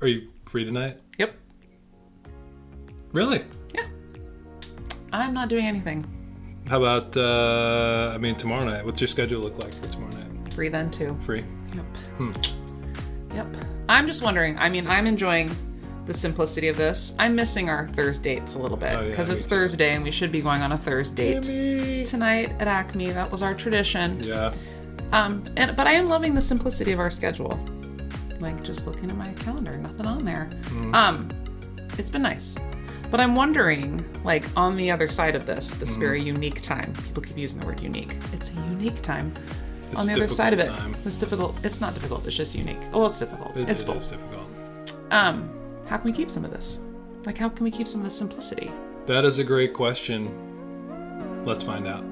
Are you free tonight? Yep. Really? Yeah. I'm not doing anything. How about, uh, I mean, tomorrow night? What's your schedule look like for tomorrow night? Free then too. Free? Yep. Hmm. Yep. I'm just wondering. I mean, I'm enjoying the simplicity of this. I'm missing our Thursday dates a little bit Oh, yeah, because it's too. Thursday and we should be going on a Thursday date tonight at Acme. That was our tradition. Yeah. Um, and but I am loving the simplicity of our schedule. Like just looking at my calendar, nothing on there. Mm-hmm. Um, it's been nice. But I'm wondering, like on the other side of this, this Mm-hmm. very unique time. People keep using the word unique. It's a unique time. On the other side of it, time. it's difficult. It's not difficult. It's just unique. Oh, it's difficult. It- it's it both. is difficult. Um, how can we keep some of this? Like, how can we keep some of the simplicity? That is a great question. Let's find out.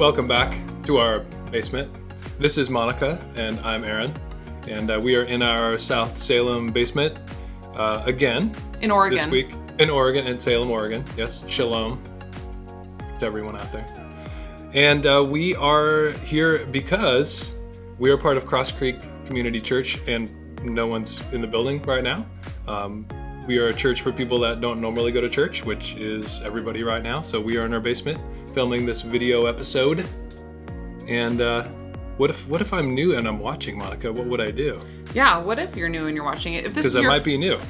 Welcome back to our basement. This is Monica, and I'm Aaron, and uh, we are in our South Salem basement uh, again In Oregon, this week in Oregon, in Salem, Oregon. Yes, shalom to everyone out there. And uh, we are here because we are part of Cross Creek Community Church, and no one's in the building right now. Um, we are a church for people that don't normally go to church, which is everybody right now. So we are in our basement filming this video episode. And uh, what if what if I'm new and I'm watching Monica? What would I do? yeah. What if you're new and you're watching it? If this Because is I your might be new.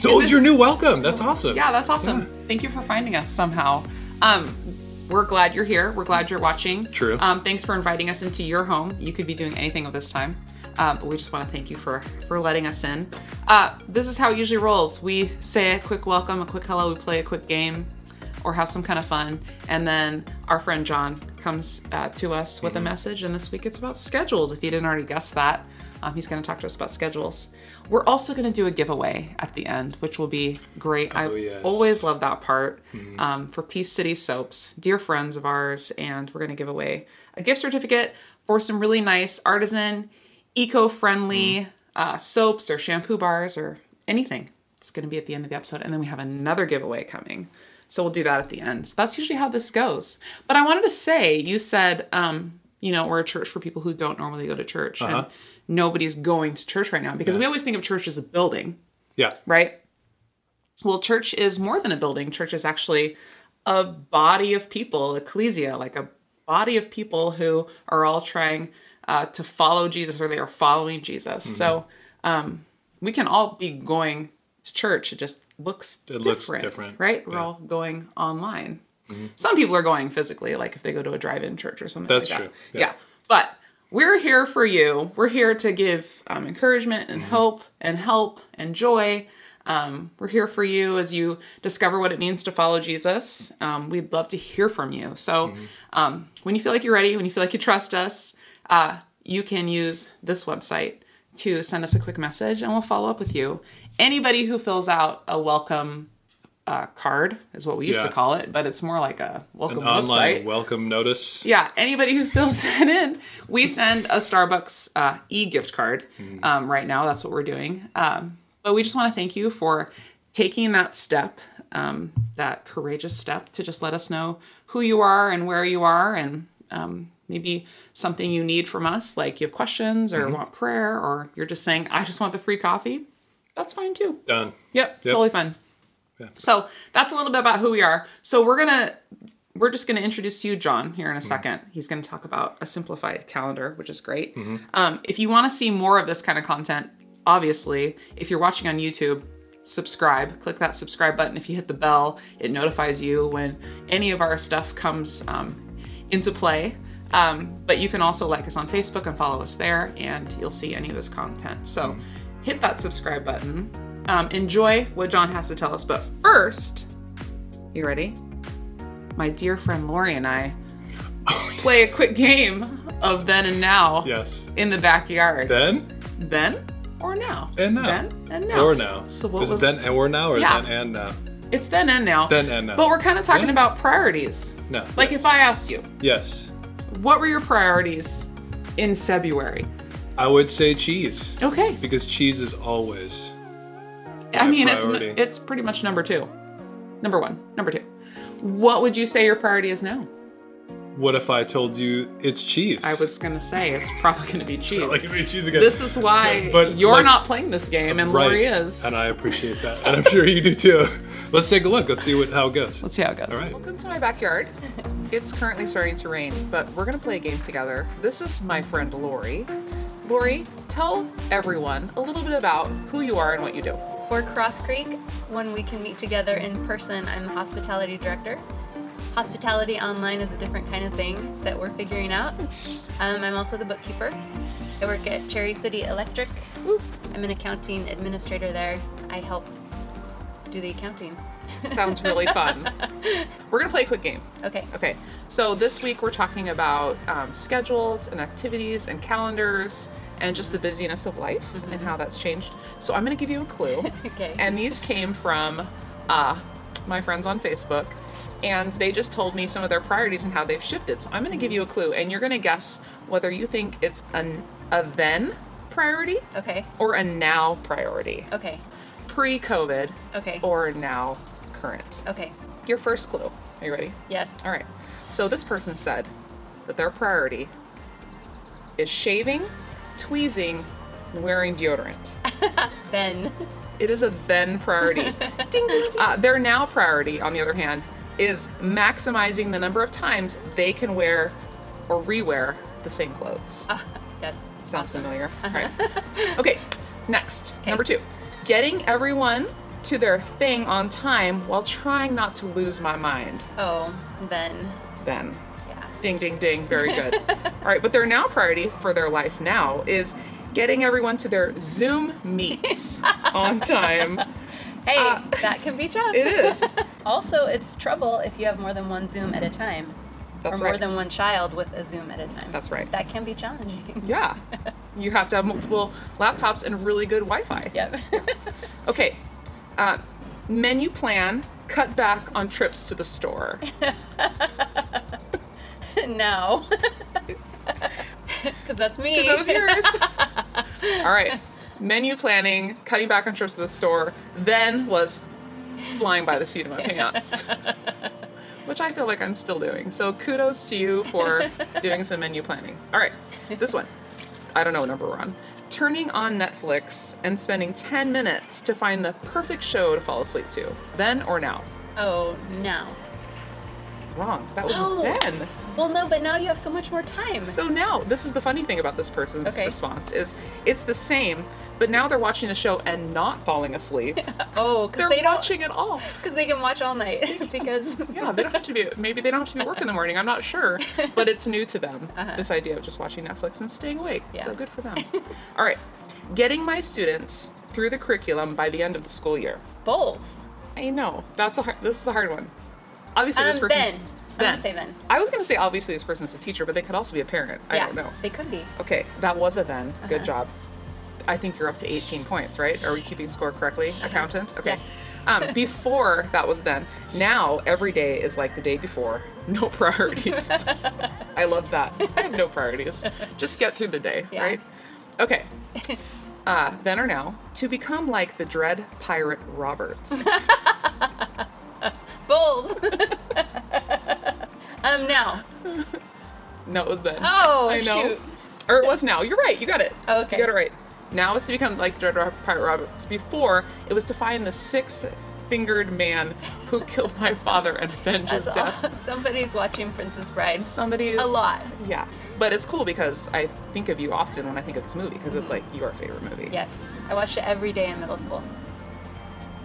So it's this- your new welcome. That's awesome. Yeah, that's awesome. Yeah. Thank you for finding us somehow. Um, we're glad you're here. We're glad you're watching. True. Um, thanks for inviting us into your home. You could be doing anything at this time. But we just want to thank you for for letting us in. Uh, this is how it usually rolls. We say a quick welcome, a quick hello. We play a quick game, or have some kind of fun, and then our friend John comes uh, to us with a message. And this week it's about schedules. If you didn't already guess that, um, he's going to talk to us about schedules. We're also going to do a giveaway at the end, which will be great. I Oh, yes. always love that part um, for Peace City Soaps, dear friends of ours, and we're going to give away a gift certificate for some really nice artisan, eco-friendly uh, soaps or shampoo bars or anything. It's going to be at the end of the episode, and then we have another giveaway coming. So we'll do that at the end. So that's usually how this goes. But I wanted to say, you said, um, you know, we're a church for people who don't normally go to church, and nobody's going to church right now because we always think of church as a building Yeah. right? Well, church is more than a building. Church is actually a body of people, ecclesia, like a body of people who are all trying uh, to follow Jesus or they are following Jesus. Mm-hmm. So um, we can all be going to church. It just looks It different, looks different. right? We're all going online. Some people are going physically, like if they go to a drive-in church or something. That's like that. true. Yeah. Yeah. but we're here for you. We're here to give um, encouragement and hope and help and joy. Um, we're here for you as you discover what it means to follow Jesus. Um, we'd love to hear from you. So um, when you feel like you're ready, when you feel like you trust us, uh, you can use this website to send us a quick message and we'll follow up with you. Anybody who fills out a welcome uh, card is what we used Yeah. to call it, but it's more like a welcome Online website. welcome notice. Yeah, anybody who fills that in, we send a Starbucks uh, e gift card. Um, right now, that's what we're doing. Um, but we just want to thank you for taking that step, um, that courageous step to just let us know who you are and where you are, and um, maybe something you need from us, like you have questions or want prayer, or you're just saying, I just want the free coffee. That's fine too. Done. Yep, totally fun. So that's a little bit about who we are. So we're gonna we're just gonna introduce you John here in a second. He's gonna talk about a simplified calendar, which is great. Um, if you want to see more of this kind of content, obviously, if you're watching on YouTube, subscribe. Click that subscribe button. If you hit the bell, it notifies you when any of our stuff comes um, into play. Um, but you can also like us on Facebook and follow us there, and you'll see any of this content. So hit that subscribe button. Um, enjoy what John has to tell us. But first, you ready? My dear friend Lori and I play a quick game of then and now Yes. in the backyard. Then then or now? and now. Then and now. Or now. So what Is was- it then or now or Yeah. then and now? It's then and now. Then and now. But we're kind of talking about priorities. No. Like yes. if I asked you, Yes. What were your priorities in February? I would say cheese. Okay. Because cheese is always. I mean, it's priority. n- it's pretty much number two, number one, number two. What would you say your priority is now? What if I told you it's cheese? I was gonna say it's probably gonna be cheese. like if it's cheese again. this is why But, you're like- not playing this game, and Lori is. And I appreciate that. And I'm sure you do too. Let's take a look. Let's see what how it goes. Let's see how it goes. All right. Welcome to my backyard. It's currently starting to rain, but we're gonna play a game together. This is my friend Lori. Lori, tell everyone a little bit about who you are and what you do. For Cross Creek, when we can meet together in person, I'm the hospitality director. Hospitality online is a different kind of thing that we're figuring out. Um, I'm also the bookkeeper. I work at Cherry City Electric. I'm an accounting administrator there. I help do the accounting. Sounds really fun. We're gonna play a quick game. Okay. Okay, so this week we're talking about um, schedules and activities and calendars and just the busyness of life and how that's changed. So I'm gonna give you a clue. Okay. And these came from uh, my friends on Facebook, and they just told me some of their priorities and how they've shifted. So I'm gonna give you a clue, and you're gonna guess whether you think it's an, a then priority Okay. or a now priority. Okay. Pre COVID Okay. or now current. Okay. Your first clue. Are you ready? Yes. All right. So this person said that their priority is shaving, tweezing, and wearing deodorant. Then. It is a then priority. ding, ding, ding. Uh, their now priority, on the other hand, is maximizing the number of times they can wear or rewear the same clothes. Yes. Sounds familiar. All right. Okay, next. Number two. Getting everyone to their thing on time while trying not to lose my mind. Oh, then. Then. Yeah. Ding, ding, ding. Very good. All right, but their now priority for their life now is getting everyone to their Zoom meets on time. Hey, Uh, that can be tough. It is. Also, it's trouble if you have more than one Zoom at a time. That's or more right. than one child with a Zoom at a time. That's right. That can be challenging. Yeah. You have to have multiple laptops and really good Wi Fi. Yep. Okay. Uh, menu plan, cut back on trips to the store. no. Because that's me. Because that was yours. All right. Menu planning, cutting back on trips to the store, then was flying by the seat of my pants. Which I feel like I'm still doing. So kudos to you for doing some menu planning. All right. This one. I don't know what number we're on. Turning on Netflix and spending 10 minutes to find the perfect show to fall asleep to. Then or now? oh, no. Wrong. That was Oh. then. Well, no, but now you have so much more time. So now, this is the funny thing about this person's Okay. response is it's the same, but now they're watching the show and not falling asleep. oh, They're because they don't. watching it all. Because they can watch all night. because. Yeah, they don't have to be. Maybe they don't have to be working in the morning. I'm not sure, but it's new to them. This idea of just watching Netflix and staying awake. Uh-huh. Yeah. So good for them. all right, getting my students through the curriculum by the end of the school year. Both. I know that's a hard, this is a hard one. Obviously, this Um, person's then. I'm gonna say then. I was gonna say obviously this person's a teacher, but they could also be a parent. I don't know. They could be. Okay, that was a then. Uh-huh. Good job. I think you're up to 18 points, right? Are we keeping score correctly, accountant? Okay. Yes. Um, before that was then. Now every day is like the day before. No priorities. I love that. I have no priorities. Just get through the day, Yeah. right? Okay. Uh, then or now to become like the dread pirate Roberts. Both. um, now. no, it was then. Oh, I know. shoot. Or it was now. You're right. You got it. Okay. You got it right. Now is to become like the Dread Pirate Roberts. Before, it was to find the six fingered man who killed my father and avenge his death. all. Somebody's watching Princess Bride. Somebody is. A lot. Yeah. But it's cool because I think of you often when I think of this movie because it's like your favorite movie. Yes. I watched it every day in middle school.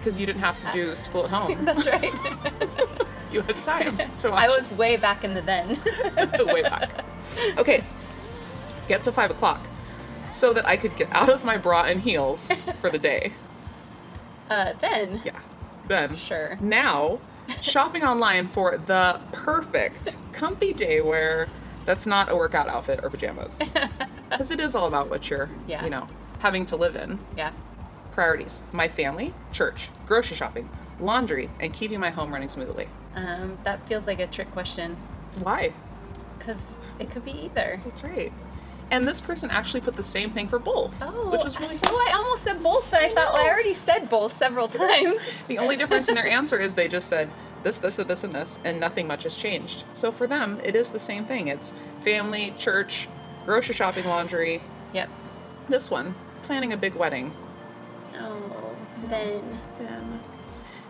Because you didn't have to do school at home. That's right. you had time to watch I was way back in the then. way back. Okay. Get to five o'clock. So that I could get out of my bra and heels for the day. uh, then. Yeah. Then. Sure. Now, shopping online for the perfect comfy day wear that's not a workout outfit or pajamas. Because it is all about what you're, Yeah. you know, having to live in. Yeah. Priorities my family, church, grocery shopping, laundry, and keeping my home running smoothly. Um, that feels like a trick question Why? because it could be either. That's right. And this person actually put the same thing for both, Oh, which was really so I almost said both, but I, thought well, I already said both several times. The only difference in their answer is they just said this, this, and this, and this, and nothing much has changed. So for them, it is the same thing. It's family, church, grocery shopping, laundry. yep. This one, planning a big wedding. Oh, then And,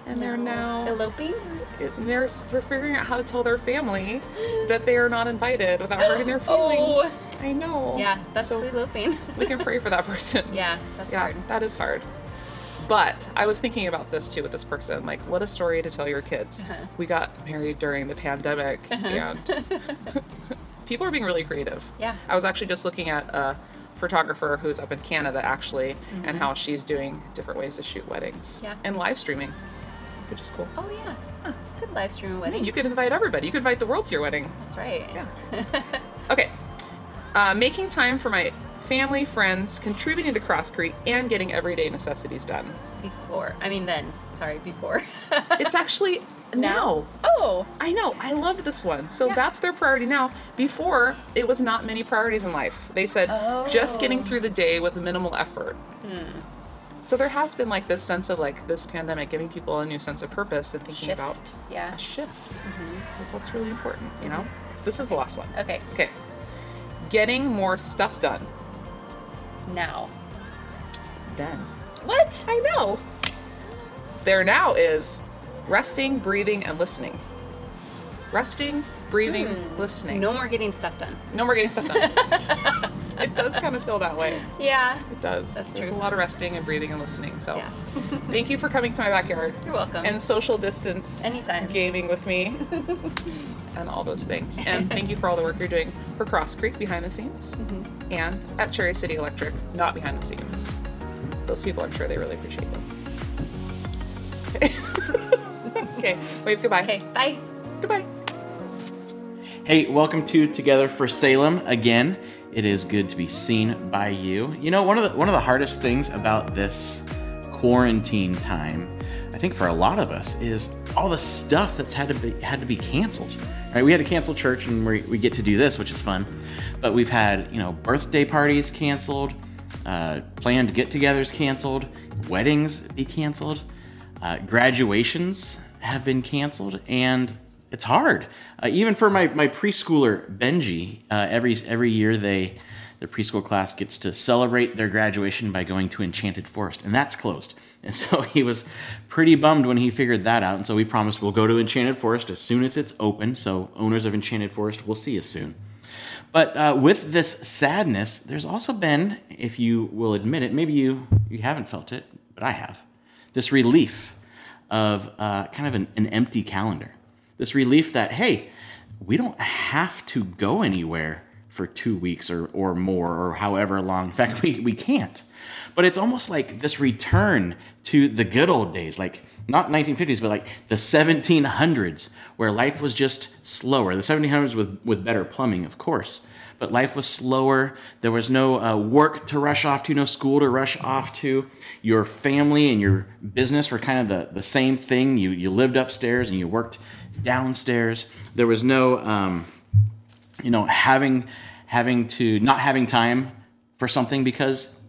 and they're no. now eloping. they're they're figuring out how to tell their family that they are not invited without hurting their feelings. Oh. I know. Yeah, that's so eloping. we can pray for that person. yeah, that's yeah, hard. that is hard. But I was thinking about this too with this person. Like, what a story to tell your kids. Uh-huh. We got married during the pandemic, and people are being really creative. Yeah. I was actually just looking at a photographer who's up in Canada actually, and how she's doing different ways to shoot weddings Mm-hmm. Yeah. and live streaming, which is cool. Oh yeah, huh. good live stream a Yeah, wedding. you could invite everybody. You could invite the world to your wedding. That's right. Yeah. Okay. Uh, making time for my family, friends, contributing to Cross Creek, and getting everyday necessities done. Before, I mean then. Sorry, before. It's actually now. Oh, I know. I loved this one. So Yeah. that's their priority now. Before, it was not many priorities in life. They said just oh. getting Oh. through the day with minimal effort. Hmm. So there has been like this sense of like this pandemic giving people a new sense of purpose and thinking Shift. about yeah. a shift. Mm-hmm. Like what's really important, you know? So this is the last one. Okay, Okay. Getting more stuff done. now. Then. What? I know. There now is resting, breathing, and listening. Resting, breathing, listening. Hmm. No more getting stuff done. No more getting stuff done. it does kind of feel that way. Yeah. It does. That's There's true. a lot of resting and breathing and listening. So Yeah. thank you for coming to my backyard You're welcome. and social distance Anytime. gaming with me and all those things. And thank you for all the work you're doing for Cross Creek behind the scenes Mm-hmm. and at Cherry City Electric, not behind the scenes. Those people, I'm sure they really appreciate you. Okay, wave goodbye. okay, bye. Goodbye. Hey, welcome to Together for Salem again. It is good to be seen by you. You know, one of the one of the hardest things about this quarantine time, I think for a lot of us, is all the stuff that's had to be had to be canceled. Right? We had to cancel church, and we we get to do this, which is fun. But we've had you know birthday parties canceled, uh, planned get-togethers canceled, weddings be canceled, uh, graduations have been canceled, and it's hard. Uh, even for my, my preschooler Benji, uh, every every year they the preschool class gets to celebrate their graduation by going to Enchanted Forest, and that's closed. And so he was pretty bummed when he figured that out. And so we promised we'll go to Enchanted Forest as soon as it's open. So owners of Enchanted Forest, we'll see you soon. But uh, with this sadness, there's also been, if you will admit it, maybe you you haven't felt it, but I have, this relief of uh, kind of an, an empty calendar. This relief that hey, we don't have to go anywhere for two weeks or, or more or however long. In fact, we, we can't. But it's almost like this return to the good old days, like not 1950s, but like the 1700s, where life was just slower. The 1700s with, with better plumbing, of course, but life was slower. There was no uh, work to rush off to, no school to rush off to. Your family and your business were kind of the, the same thing. You, you lived upstairs and you worked downstairs. There was no, um, you know, having having to not having time for something because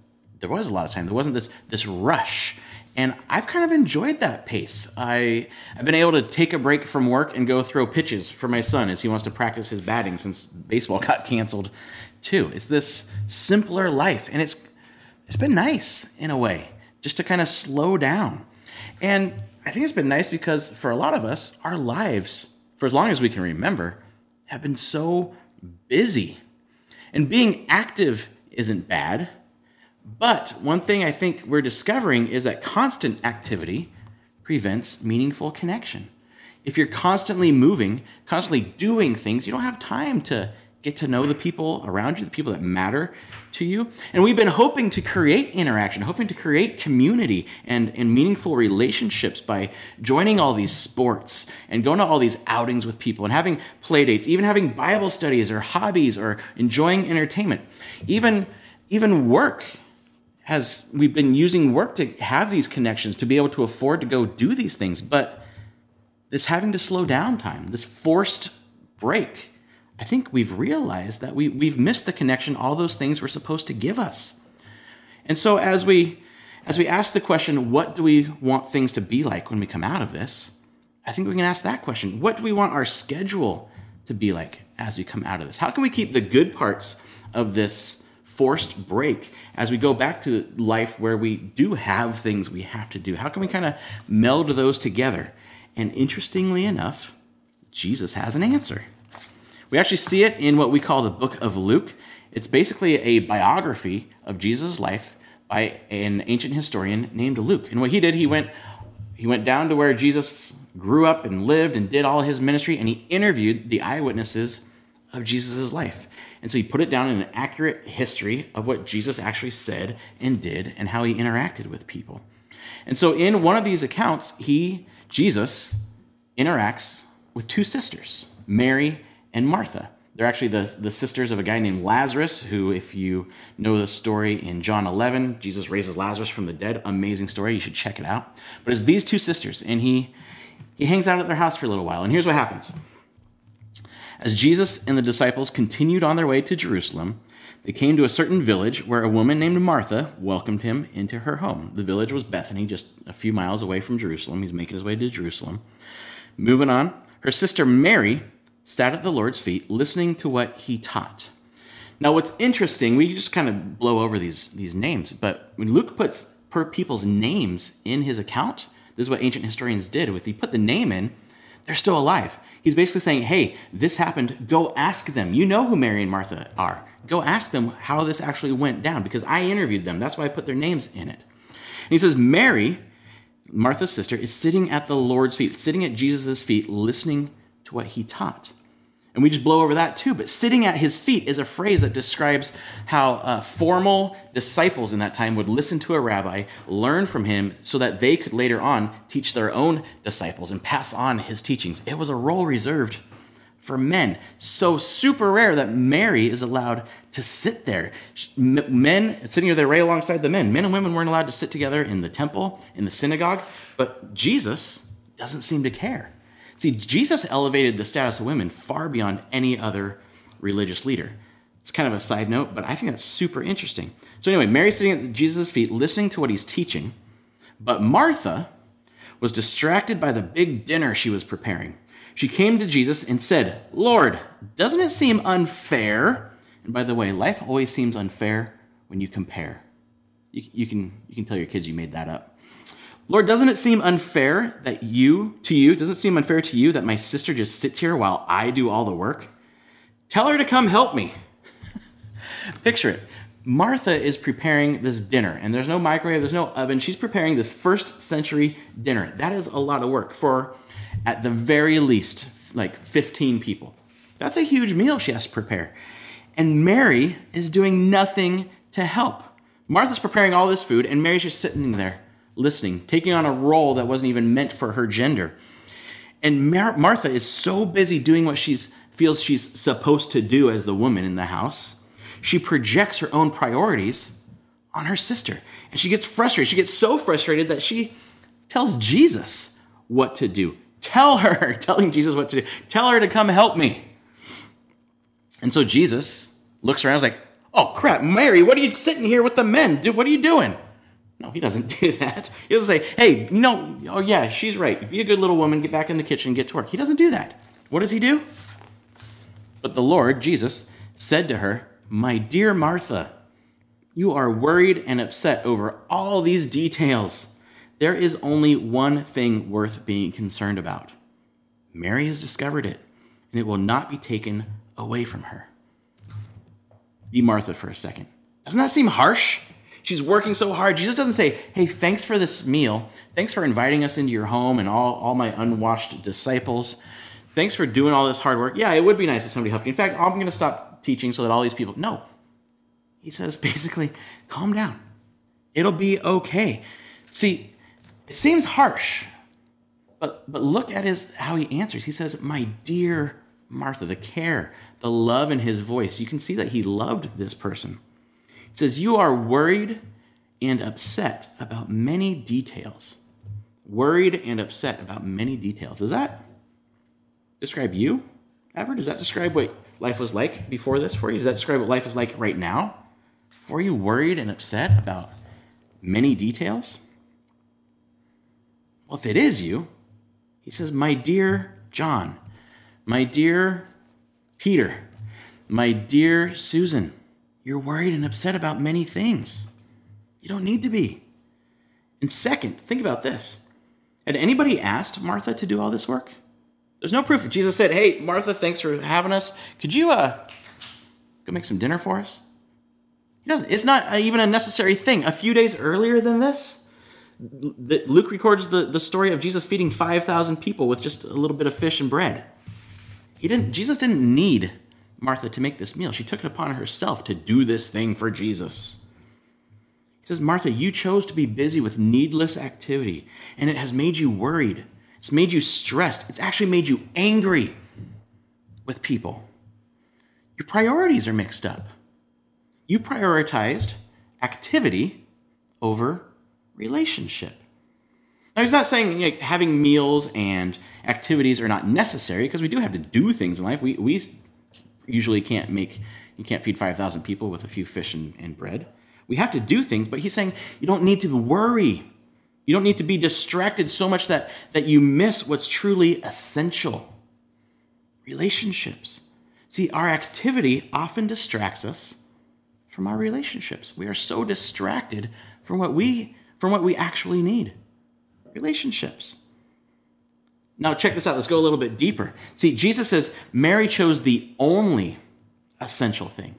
there was a lot of time. There wasn't this this rush. And I've kind of enjoyed that pace. I, I've been able to take a break from work and go throw pitches for my son as he wants to practice his batting since baseball got canceled too. It's this simpler life. And it's it's been nice in a way, just to kind of slow down. And I think it's been nice because for a lot of us, our lives, for as long as we can remember, have been so busy. And being active isn't bad. But one thing I think we're discovering is that constant activity prevents meaningful connection. If you're constantly moving, constantly doing things, you don't have time to get to know the people around you, the people that matter to you. And we've been hoping to create interaction, hoping to create community and, and meaningful relationships by joining all these sports and going to all these outings with people and having play dates, even having Bible studies or hobbies or enjoying entertainment. Even, even work has we've been using work to have these connections to be able to afford to go do these things but this having to slow down time this forced break i think we've realized that we, we've missed the connection all those things were supposed to give us. And so as we as we ask the question what do we want things to be like when we come out of this? I think we can ask that question. What do we want our schedule to be like as we come out of this? How can we keep the good parts of this forced break as we go back to life where we do have things we have to do? How can we kind of meld those together? And interestingly enough, Jesus has an answer. We actually see it in what we call the book of Luke. It's basically a biography of Jesus' life by an ancient historian named Luke. And what he did, he went he went down to where Jesus grew up and lived and did all his ministry and he interviewed the eyewitnesses of Jesus' life. And so he put it down in an accurate history of what Jesus actually said and did and how he interacted with people. And so in one of these accounts, he, Jesus, interacts with two sisters, Mary and Martha. They're actually the, the sisters of a guy named Lazarus, who, if you know the story in John 11, Jesus raises Lazarus from the dead. Amazing story. You should check it out. But it's these two sisters, and he, he hangs out at their house for a little while. And here's what happens as Jesus and the disciples continued on their way to Jerusalem, they came to a certain village where a woman named Martha welcomed him into her home. The village was Bethany, just a few miles away from Jerusalem. He's making his way to Jerusalem. Moving on, her sister Mary sat at the Lord's feet listening to what he taught. Now, what's interesting, we just kind of blow over these, these names, but when Luke puts per people's names in his account, this is what ancient historians did. If he put the name in, they're still alive. He's basically saying, hey, this happened. Go ask them. You know who Mary and Martha are. Go ask them how this actually went down because I interviewed them. That's why I put their names in it. And he says, Mary, Martha's sister, is sitting at the Lord's feet, sitting at Jesus' feet, listening to what he taught. And we just blow over that too. But sitting at his feet is a phrase that describes how uh, formal disciples in that time would listen to a rabbi, learn from him, so that they could later on teach their own disciples and pass on his teachings. It was a role reserved for men. So super rare that Mary is allowed to sit there. Men sitting there right alongside the men. Men and women weren't allowed to sit together in the temple, in the synagogue, but Jesus doesn't seem to care. See, Jesus elevated the status of women far beyond any other religious leader. It's kind of a side note, but I think that's super interesting. So, anyway, Mary's sitting at Jesus' feet listening to what he's teaching, but Martha was distracted by the big dinner she was preparing. She came to Jesus and said, Lord, doesn't it seem unfair? And by the way, life always seems unfair when you compare. You, you, can, you can tell your kids you made that up. Lord, doesn't it seem unfair that you, to you, does it seem unfair to you that my sister just sits here while I do all the work? Tell her to come help me. Picture it. Martha is preparing this dinner, and there's no microwave, there's no oven. She's preparing this first century dinner. That is a lot of work for, at the very least, like 15 people. That's a huge meal she has to prepare. And Mary is doing nothing to help. Martha's preparing all this food, and Mary's just sitting there listening, taking on a role that wasn't even meant for her gender. And Mar- Martha is so busy doing what she feels she's supposed to do as the woman in the house, she projects her own priorities on her sister. And she gets frustrated. She gets so frustrated that she tells Jesus what to do. Tell her, telling Jesus what to do. Tell her to come help me. And so Jesus looks around, is like, oh crap, Mary, what are you sitting here with the men? What are you doing? No, he doesn't do that. He doesn't say, hey, you know, oh yeah, she's right. Be a good little woman, get back in the kitchen, get to work. He doesn't do that. What does he do? But the Lord, Jesus, said to her, My dear Martha, you are worried and upset over all these details. There is only one thing worth being concerned about. Mary has discovered it, and it will not be taken away from her. Be Martha for a second. Doesn't that seem harsh? She's working so hard. Jesus doesn't say, Hey, thanks for this meal. Thanks for inviting us into your home and all, all my unwashed disciples. Thanks for doing all this hard work. Yeah, it would be nice if somebody helped you. In fact, I'm going to stop teaching so that all these people. No. He says basically, calm down. It'll be okay. See, it seems harsh, but but look at his how he answers. He says, "My dear Martha," the care, the love in his voice. You can see that he loved this person says, You are worried and upset about many details. Worried and upset about many details. Does that describe you ever? Does that describe what life was like before this for you? Does that describe what life is like right now? Were you worried and upset about many details? Well, if it is you, he says, My dear John, my dear Peter, my dear Susan, you're worried and upset about many things. You don't need to be. And second, think about this. Had anybody asked Martha to do all this work? There's no proof. Jesus said, Hey, Martha, thanks for having us. Could you uh, go make some dinner for us? He doesn't. It's not even a necessary thing. A few days earlier than this, Luke records the, the story of Jesus feeding 5,000 people with just a little bit of fish and bread. He didn't, Jesus didn't need Martha to make this meal. She took it upon herself to do this thing for Jesus. He says, Martha, you chose to be busy with needless activity, and it has made you worried. It's made you stressed. It's actually made you angry with people. Your priorities are mixed up. You prioritized activity over relationship. Now, he's not saying like, having meals and activities are not necessary because we do have to do things in life. We, we usually can't make, you can't feed 5,000 people with a few fish and, and bread. We have to do things, but he's saying you don't need to worry. You don't need to be distracted so much that, that you miss what's truly essential relationships. See, our activity often distracts us from our relationships. We are so distracted from what we from what we actually need relationships. Now, check this out. Let's go a little bit deeper. See, Jesus says Mary chose the only essential thing.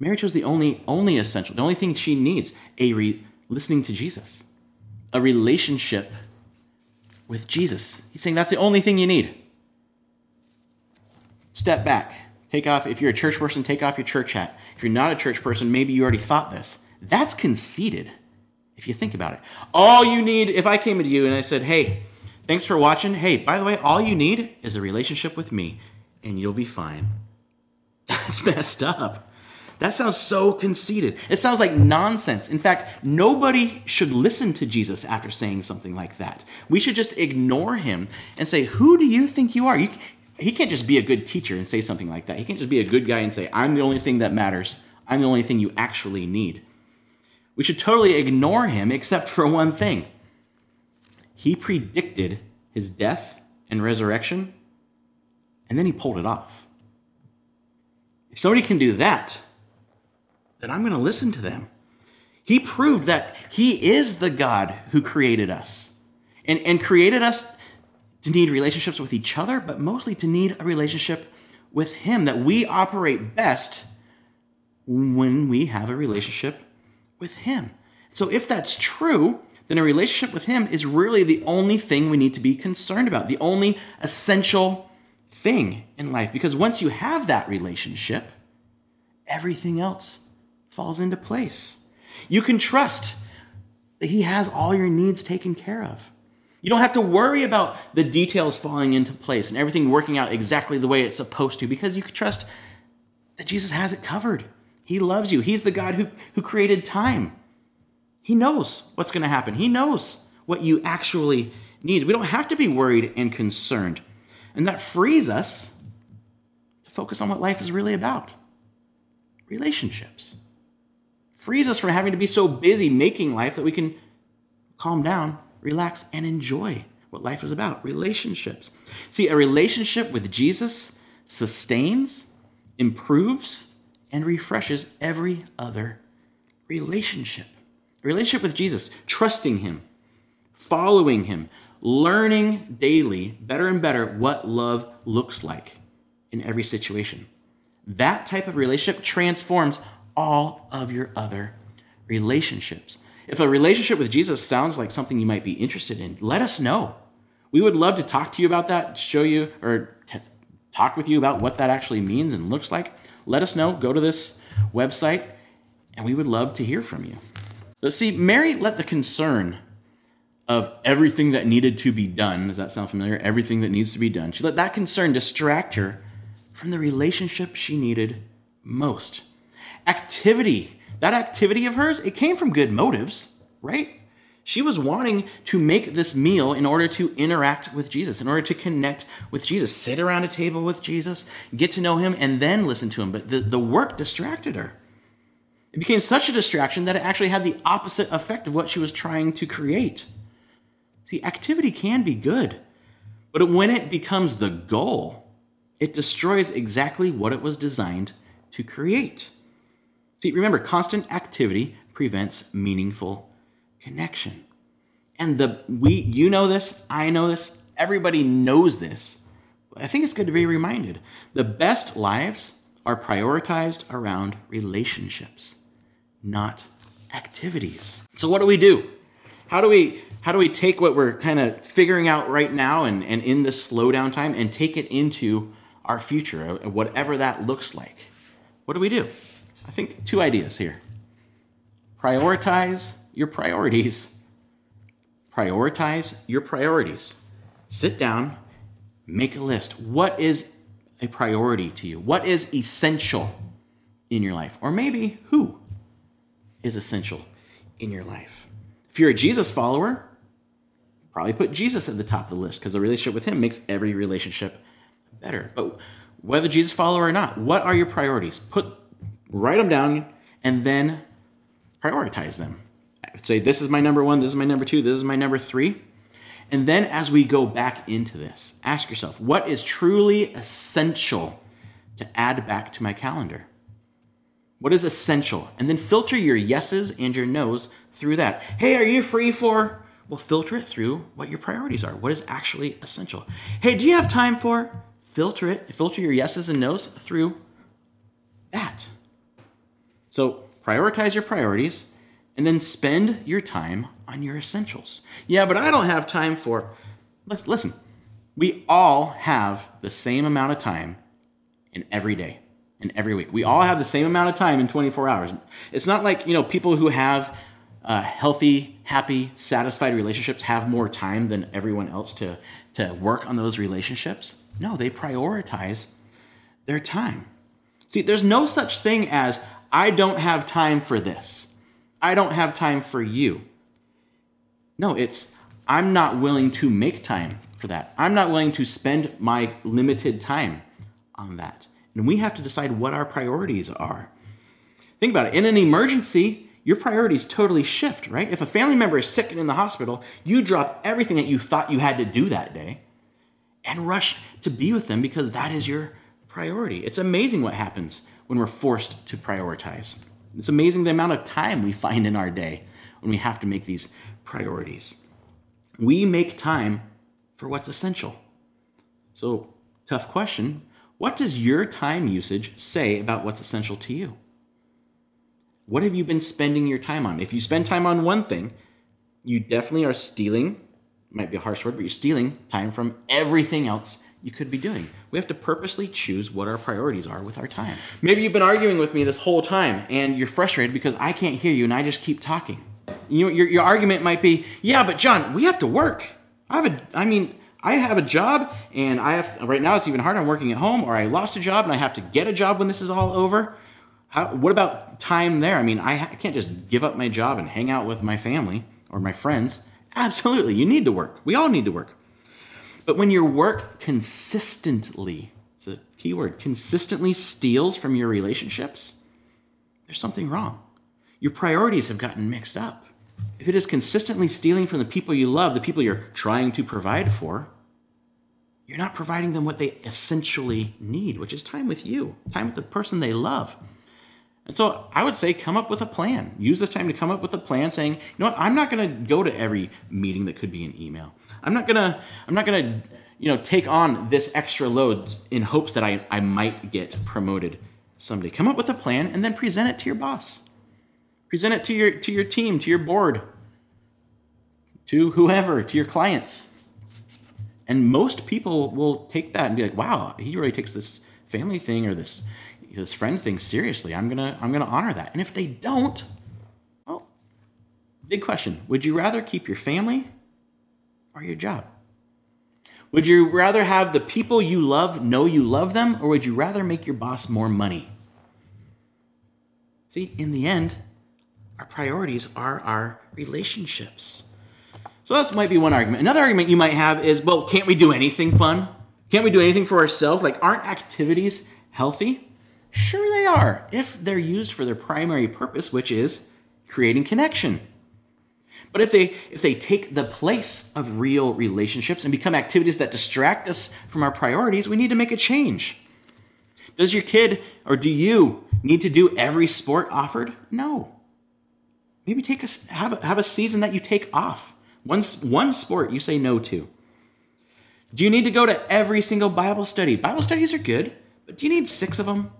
Mary chose the only, only essential, the only thing she needs a re- listening to Jesus, a relationship with Jesus. He's saying that's the only thing you need. Step back. Take off, if you're a church person, take off your church hat. If you're not a church person, maybe you already thought this. That's conceited if you think about it. All you need, if I came to you and I said, hey, thanks for watching. Hey, by the way, all you need is a relationship with me and you'll be fine. That's messed up. That sounds so conceited. It sounds like nonsense. In fact, nobody should listen to Jesus after saying something like that. We should just ignore him and say, Who do you think you are? You, he can't just be a good teacher and say something like that. He can't just be a good guy and say, I'm the only thing that matters. I'm the only thing you actually need. We should totally ignore him except for one thing. He predicted his death and resurrection, and then he pulled it off. If somebody can do that, then I'm going to listen to them. He proved that he is the God who created us and, and created us to need relationships with each other, but mostly to need a relationship with him, that we operate best when we have a relationship with Him. So if that's true, then a relationship with Him is really the only thing we need to be concerned about, the only essential thing in life. Because once you have that relationship, everything else falls into place. You can trust that He has all your needs taken care of. You don't have to worry about the details falling into place and everything working out exactly the way it's supposed to because you can trust that Jesus has it covered. He loves you. He's the God who, who created time. He knows what's going to happen. He knows what you actually need. We don't have to be worried and concerned. And that frees us to focus on what life is really about relationships. Frees us from having to be so busy making life that we can calm down, relax, and enjoy what life is about relationships. See, a relationship with Jesus sustains, improves, and refreshes every other relationship. Relationship with Jesus, trusting Him, following Him, learning daily, better and better, what love looks like in every situation. That type of relationship transforms all of your other relationships. If a relationship with Jesus sounds like something you might be interested in, let us know. We would love to talk to you about that, show you, or t- talk with you about what that actually means and looks like let us know. Go to this website, and we would love to hear from you. But see, Mary let the concern of everything that needed to be done, does that sound familiar? Everything that needs to be done. She let that concern distract her from the relationship she needed most. Activity that activity of hers, it came from good motives, right? She was wanting to make this meal in order to interact with Jesus, in order to connect with Jesus, sit around a table with Jesus, get to know him, and then listen to him. But the, the work distracted her. It became such a distraction that it actually had the opposite effect of what she was trying to create. See, activity can be good, but when it becomes the goal, it destroys exactly what it was designed to create. See, remember, constant activity prevents meaningful connection. And the we you know this, I know this, everybody knows this. I think it's good to be reminded. The best lives are prioritized around relationships, not activities. So what do we do? How do we how do we take what we're kind of figuring out right now and, and in this slowdown time and take it into our future, uh, whatever that looks like? What do we do? I think two ideas here. Prioritize your priorities. Prioritize your priorities. Sit down, make a list. What is a priority to you? What is essential in your life? Or maybe who is essential in your life? If you're a Jesus follower, probably put Jesus at the top of the list because the relationship with him makes every relationship better. But whether Jesus follower or not, what are your priorities? Put write them down and then prioritize them. Say this is my number 1, this is my number 2, this is my number 3. And then as we go back into this, ask yourself, what is truly essential to add back to my calendar? What is essential? And then filter your yeses and your nos through that. Hey, are you free for? Well, filter it through what your priorities are. What is actually essential? Hey, do you have time for? Filter it, filter your yeses and nos through that. So prioritize your priorities and then spend your time on your essentials. Yeah, but I don't have time for. Let's listen. We all have the same amount of time in every day, in every week. We all have the same amount of time in 24 hours. It's not like, you know, people who have uh, healthy, happy, satisfied relationships have more time than everyone else to, to work on those relationships. No, they prioritize their time. See, there's no such thing as, I don't have time for this. I don't have time for you. No, it's, I'm not willing to make time for that. I'm not willing to spend my limited time on that. And we have to decide what our priorities are. Think about it. In an emergency, your priorities totally shift, right? If a family member is sick and in the hospital, you drop everything that you thought you had to do that day and rush to be with them because that is your priority. It's amazing what happens when we're forced to prioritize. It's amazing the amount of time we find in our day when we have to make these priorities. We make time for what's essential. So, tough question. What does your time usage say about what's essential to you? What have you been spending your time on? If you spend time on one thing, you definitely are stealing, might be a harsh word, but you're stealing time from everything else you could be doing. We have to purposely choose what our priorities are with our time. Maybe you've been arguing with me this whole time and you're frustrated because I can't hear you and I just keep talking. You your, your argument might be, yeah, but John, we have to work. I have a, I mean, I have a job and I have, right now it's even harder. I'm working at home or I lost a job and I have to get a job when this is all over. How, what about time there? I mean, I, I can't just give up my job and hang out with my family or my friends. Absolutely, you need to work. We all need to work. But when your work consistently, it's a key word, consistently steals from your relationships, there's something wrong. Your priorities have gotten mixed up. If it is consistently stealing from the people you love, the people you're trying to provide for, you're not providing them what they essentially need, which is time with you, time with the person they love. And so I would say come up with a plan. Use this time to come up with a plan saying, you know what, I'm not going to go to every meeting that could be an email. I'm not going to I'm not to you know take on this extra load in hopes that I, I might get promoted someday. Come up with a plan and then present it to your boss. Present it to your to your team, to your board, to whoever, to your clients. And most people will take that and be like, wow, he really takes this family thing or this this friend thing seriously. I'm gonna I'm gonna honor that. And if they don't, well, big question: Would you rather keep your family or your job? Would you rather have the people you love know you love them, or would you rather make your boss more money? See, in the end, Our priorities are our relationships. So that might be one argument. Another argument you might have is, well, can't we do anything fun? Can't we do anything for ourselves? Like, aren't activities healthy? Sure, they are, if they're used for their primary purpose, which is creating connection. But if they if they take the place of real relationships and become activities that distract us from our priorities, we need to make a change. Does your kid or do you need to do every sport offered? No. Maybe take a have a, have a season that you take off. One one sport you say no to. Do you need to go to every single Bible study? Bible studies are good, but do you need six of them?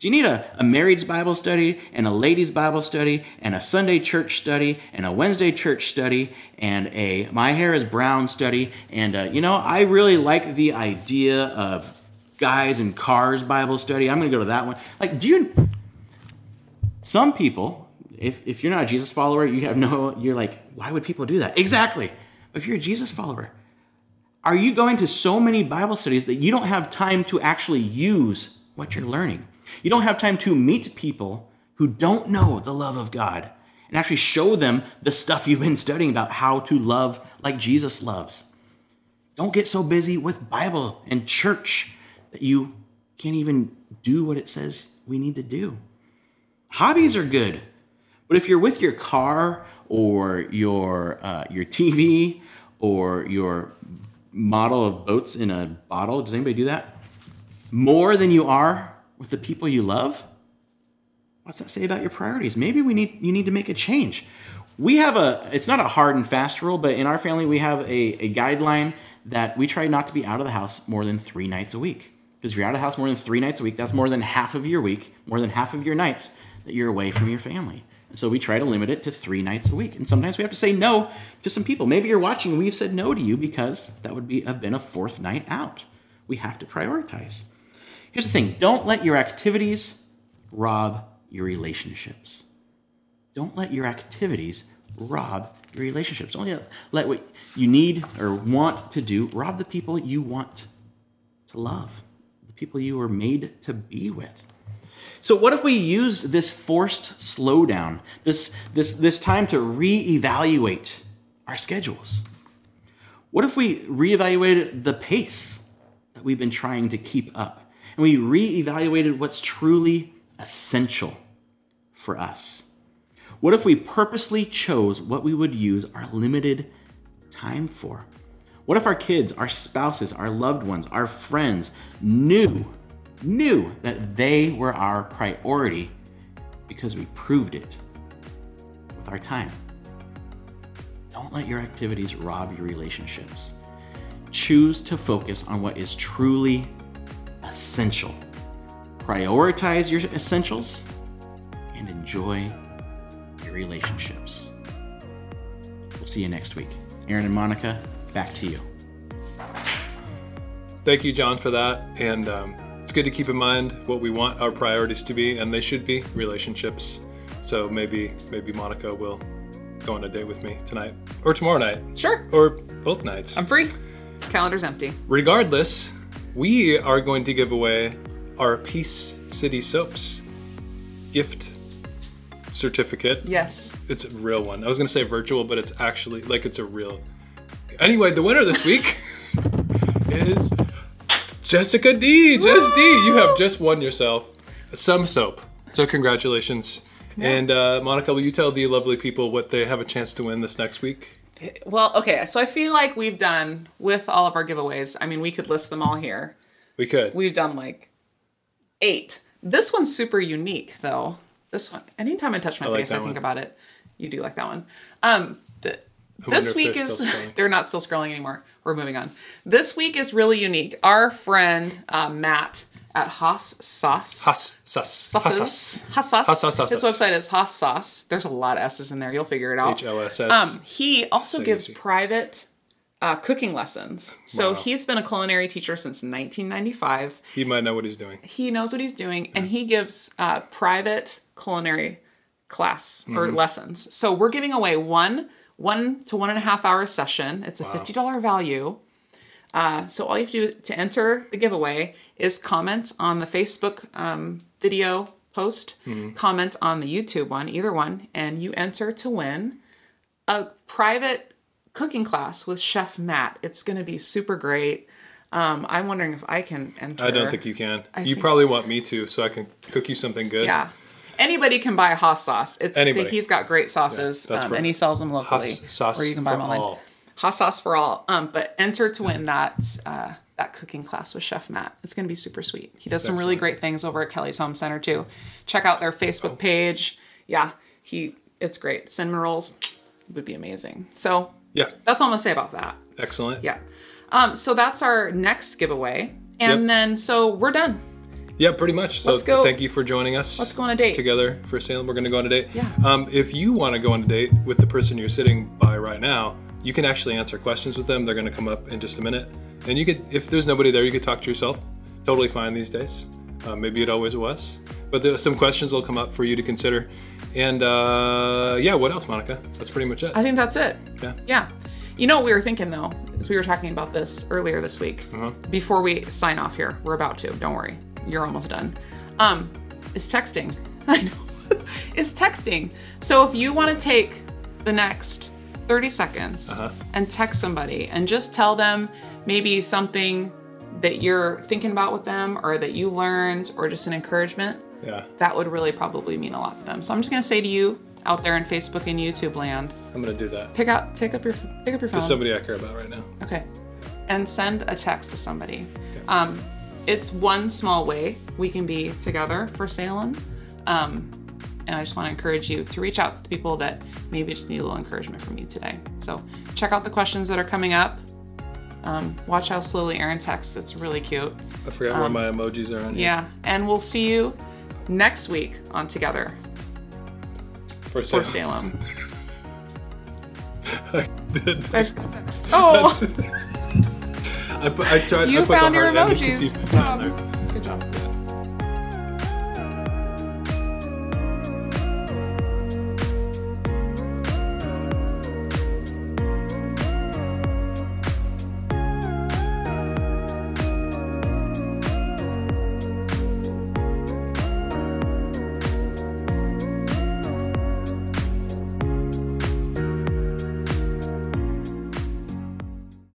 Do you need a, a married's Bible study and a ladies' Bible study and a Sunday church study and a Wednesday church study and a my hair is brown study? And, uh, you know, I really like the idea of guys and cars Bible study. I'm going to go to that one. Like, do you. Some people, if, if you're not a Jesus follower, you have no. You're like, why would people do that? Exactly. If you're a Jesus follower, are you going to so many Bible studies that you don't have time to actually use what you're learning? You don't have time to meet people who don't know the love of God and actually show them the stuff you've been studying about how to love like Jesus loves. Don't get so busy with Bible and church that you can't even do what it says we need to do. Hobbies are good, but if you're with your car or your uh, your TV or your model of boats in a bottle, does anybody do that? More than you are with the people you love? What's that say about your priorities? Maybe we need you need to make a change. We have a it's not a hard and fast rule, but in our family we have a, a guideline that we try not to be out of the house more than three nights a week. Because if you're out of the house more than three nights a week, that's more than half of your week, more than half of your nights that you're away from your family. And so we try to limit it to three nights a week. And sometimes we have to say no to some people. Maybe you're watching and we've said no to you because that would be have been a fourth night out. We have to prioritize. Here's the thing don't let your activities rob your relationships. Don't let your activities rob your relationships. Don't let what you need or want to do rob the people you want to love, the people you were made to be with. So what if we used this forced slowdown, this, this, this time to reevaluate our schedules? What if we reevaluated the pace that we've been trying to keep up? and we reevaluated what's truly essential for us. What if we purposely chose what we would use our limited time for? What if our kids, our spouses, our loved ones, our friends knew, knew that they were our priority because we proved it with our time? Don't let your activities rob your relationships. Choose to focus on what is truly essential. Prioritize your essentials and enjoy your relationships. We'll see you next week. Aaron and Monica, back to you. Thank you, John, for that. And um, it's good to keep in mind what we want our priorities to be, and they should be relationships. So maybe maybe Monica will go on a date with me tonight or tomorrow night. Sure. Or both nights. I'm free. Calendar's empty. Regardless, we are going to give away our Peace City Soaps gift certificate. Yes. It's a real one. I was going to say virtual, but it's actually like it's a real. Anyway, the winner this week is Jessica D. Jess D. You have just won yourself some soap. So congratulations. Yeah. And uh, Monica, will you tell the lovely people what they have a chance to win this next week? Well, okay. So I feel like we've done with all of our giveaways. I mean, we could list them all here. We could. We've done like eight. This one's super unique, though. This one. Anytime I touch my I face, like I think one. about it. You do like that one. Um, this week is they're not still scrolling anymore. We're moving on. This week is really unique. Our friend uh, Matt at Hoss Sauce. Hoss Sauce. Hoss Sauce. Hoss Sauce. His website is Hoss Sauce. There's a lot of S's in there. You'll figure it out. H O S S. Um, he also so gives easy. private uh, cooking lessons. So wow. he's been a culinary teacher since 1995. He might know what he's doing. He knows what he's doing, and he gives uh, private culinary class or mm-hmm. lessons. So we're giving away one one to one and a half hour session. It's a wow. fifty dollar value. Uh, so all you have to do to enter the giveaway is comment on the Facebook um, video post, Mm-hmm. comment on the YouTube one, either one, and you enter to win a private cooking class with Chef Matt. It's going to be super great. Um, I'm wondering if I can enter. I don't think you can. I you think- probably want me to, so I can cook you something good. Yeah. Anybody can buy Hoss sauce. It's Anybody. he's got great sauces, Yeah, that's um, and he sells them locally, Hoss sauce or you can buy for them online. all. Hoss sauce for all. Um, but enter to win that uh, that cooking class with Chef Matt. It's going to be super sweet. He does some really great things over at Kelly's Home Center too. Check out their Facebook page. Yeah, he it's great. Cinnamon rolls would be amazing. So Yeah. that's all I'm gonna say about that. Excellent. Yeah. Um, so that's our next giveaway, and Yep. then so we're done. Yeah, pretty much. So Let's go- thank you for joining us. Let's go on a date. together for Salem. We're going to go on a date. Yeah. Um, if you want to go on a date with the person you're sitting by right now, you can actually answer questions with them. They're going to come up in just a minute, and you could, if there's nobody there, you could talk to yourself. Totally fine these days. Uh, maybe it always was, but there, some questions will come up for you to consider. And uh, yeah, what else, Monica? That's pretty much it. I think that's it. Yeah. Yeah. You know what we were thinking though, we were talking about this earlier this week. Uh-huh. Before we sign off here, we're about to. Don't worry, you're almost done. Um, is texting. I know. is texting. So if you want to take the next 30 seconds Uh-huh. and text somebody and just tell them maybe something that you're thinking about with them or that you learned or just an encouragement, yeah, that would really probably mean a lot to them. So I'm just gonna say to you out there in Facebook and YouTube land, I'm going to do that. pick up take up your pick up your phone. Just somebody I care about right now. Okay. And send a text to somebody. Um, it's one small way we can be together for Salem. Um, and I just want to encourage you to reach out to the people that maybe just need a little encouragement from you today. So check out the questions that are coming up. Um, watch how slowly Aaron texts. It's really cute. I forgot where my emojis are on here. Um, Yeah. And we'll see you next week on Together For for Salem. Salem. I did. There's. Oh, I, I tried. you I put found your heart ending 'cause emojis.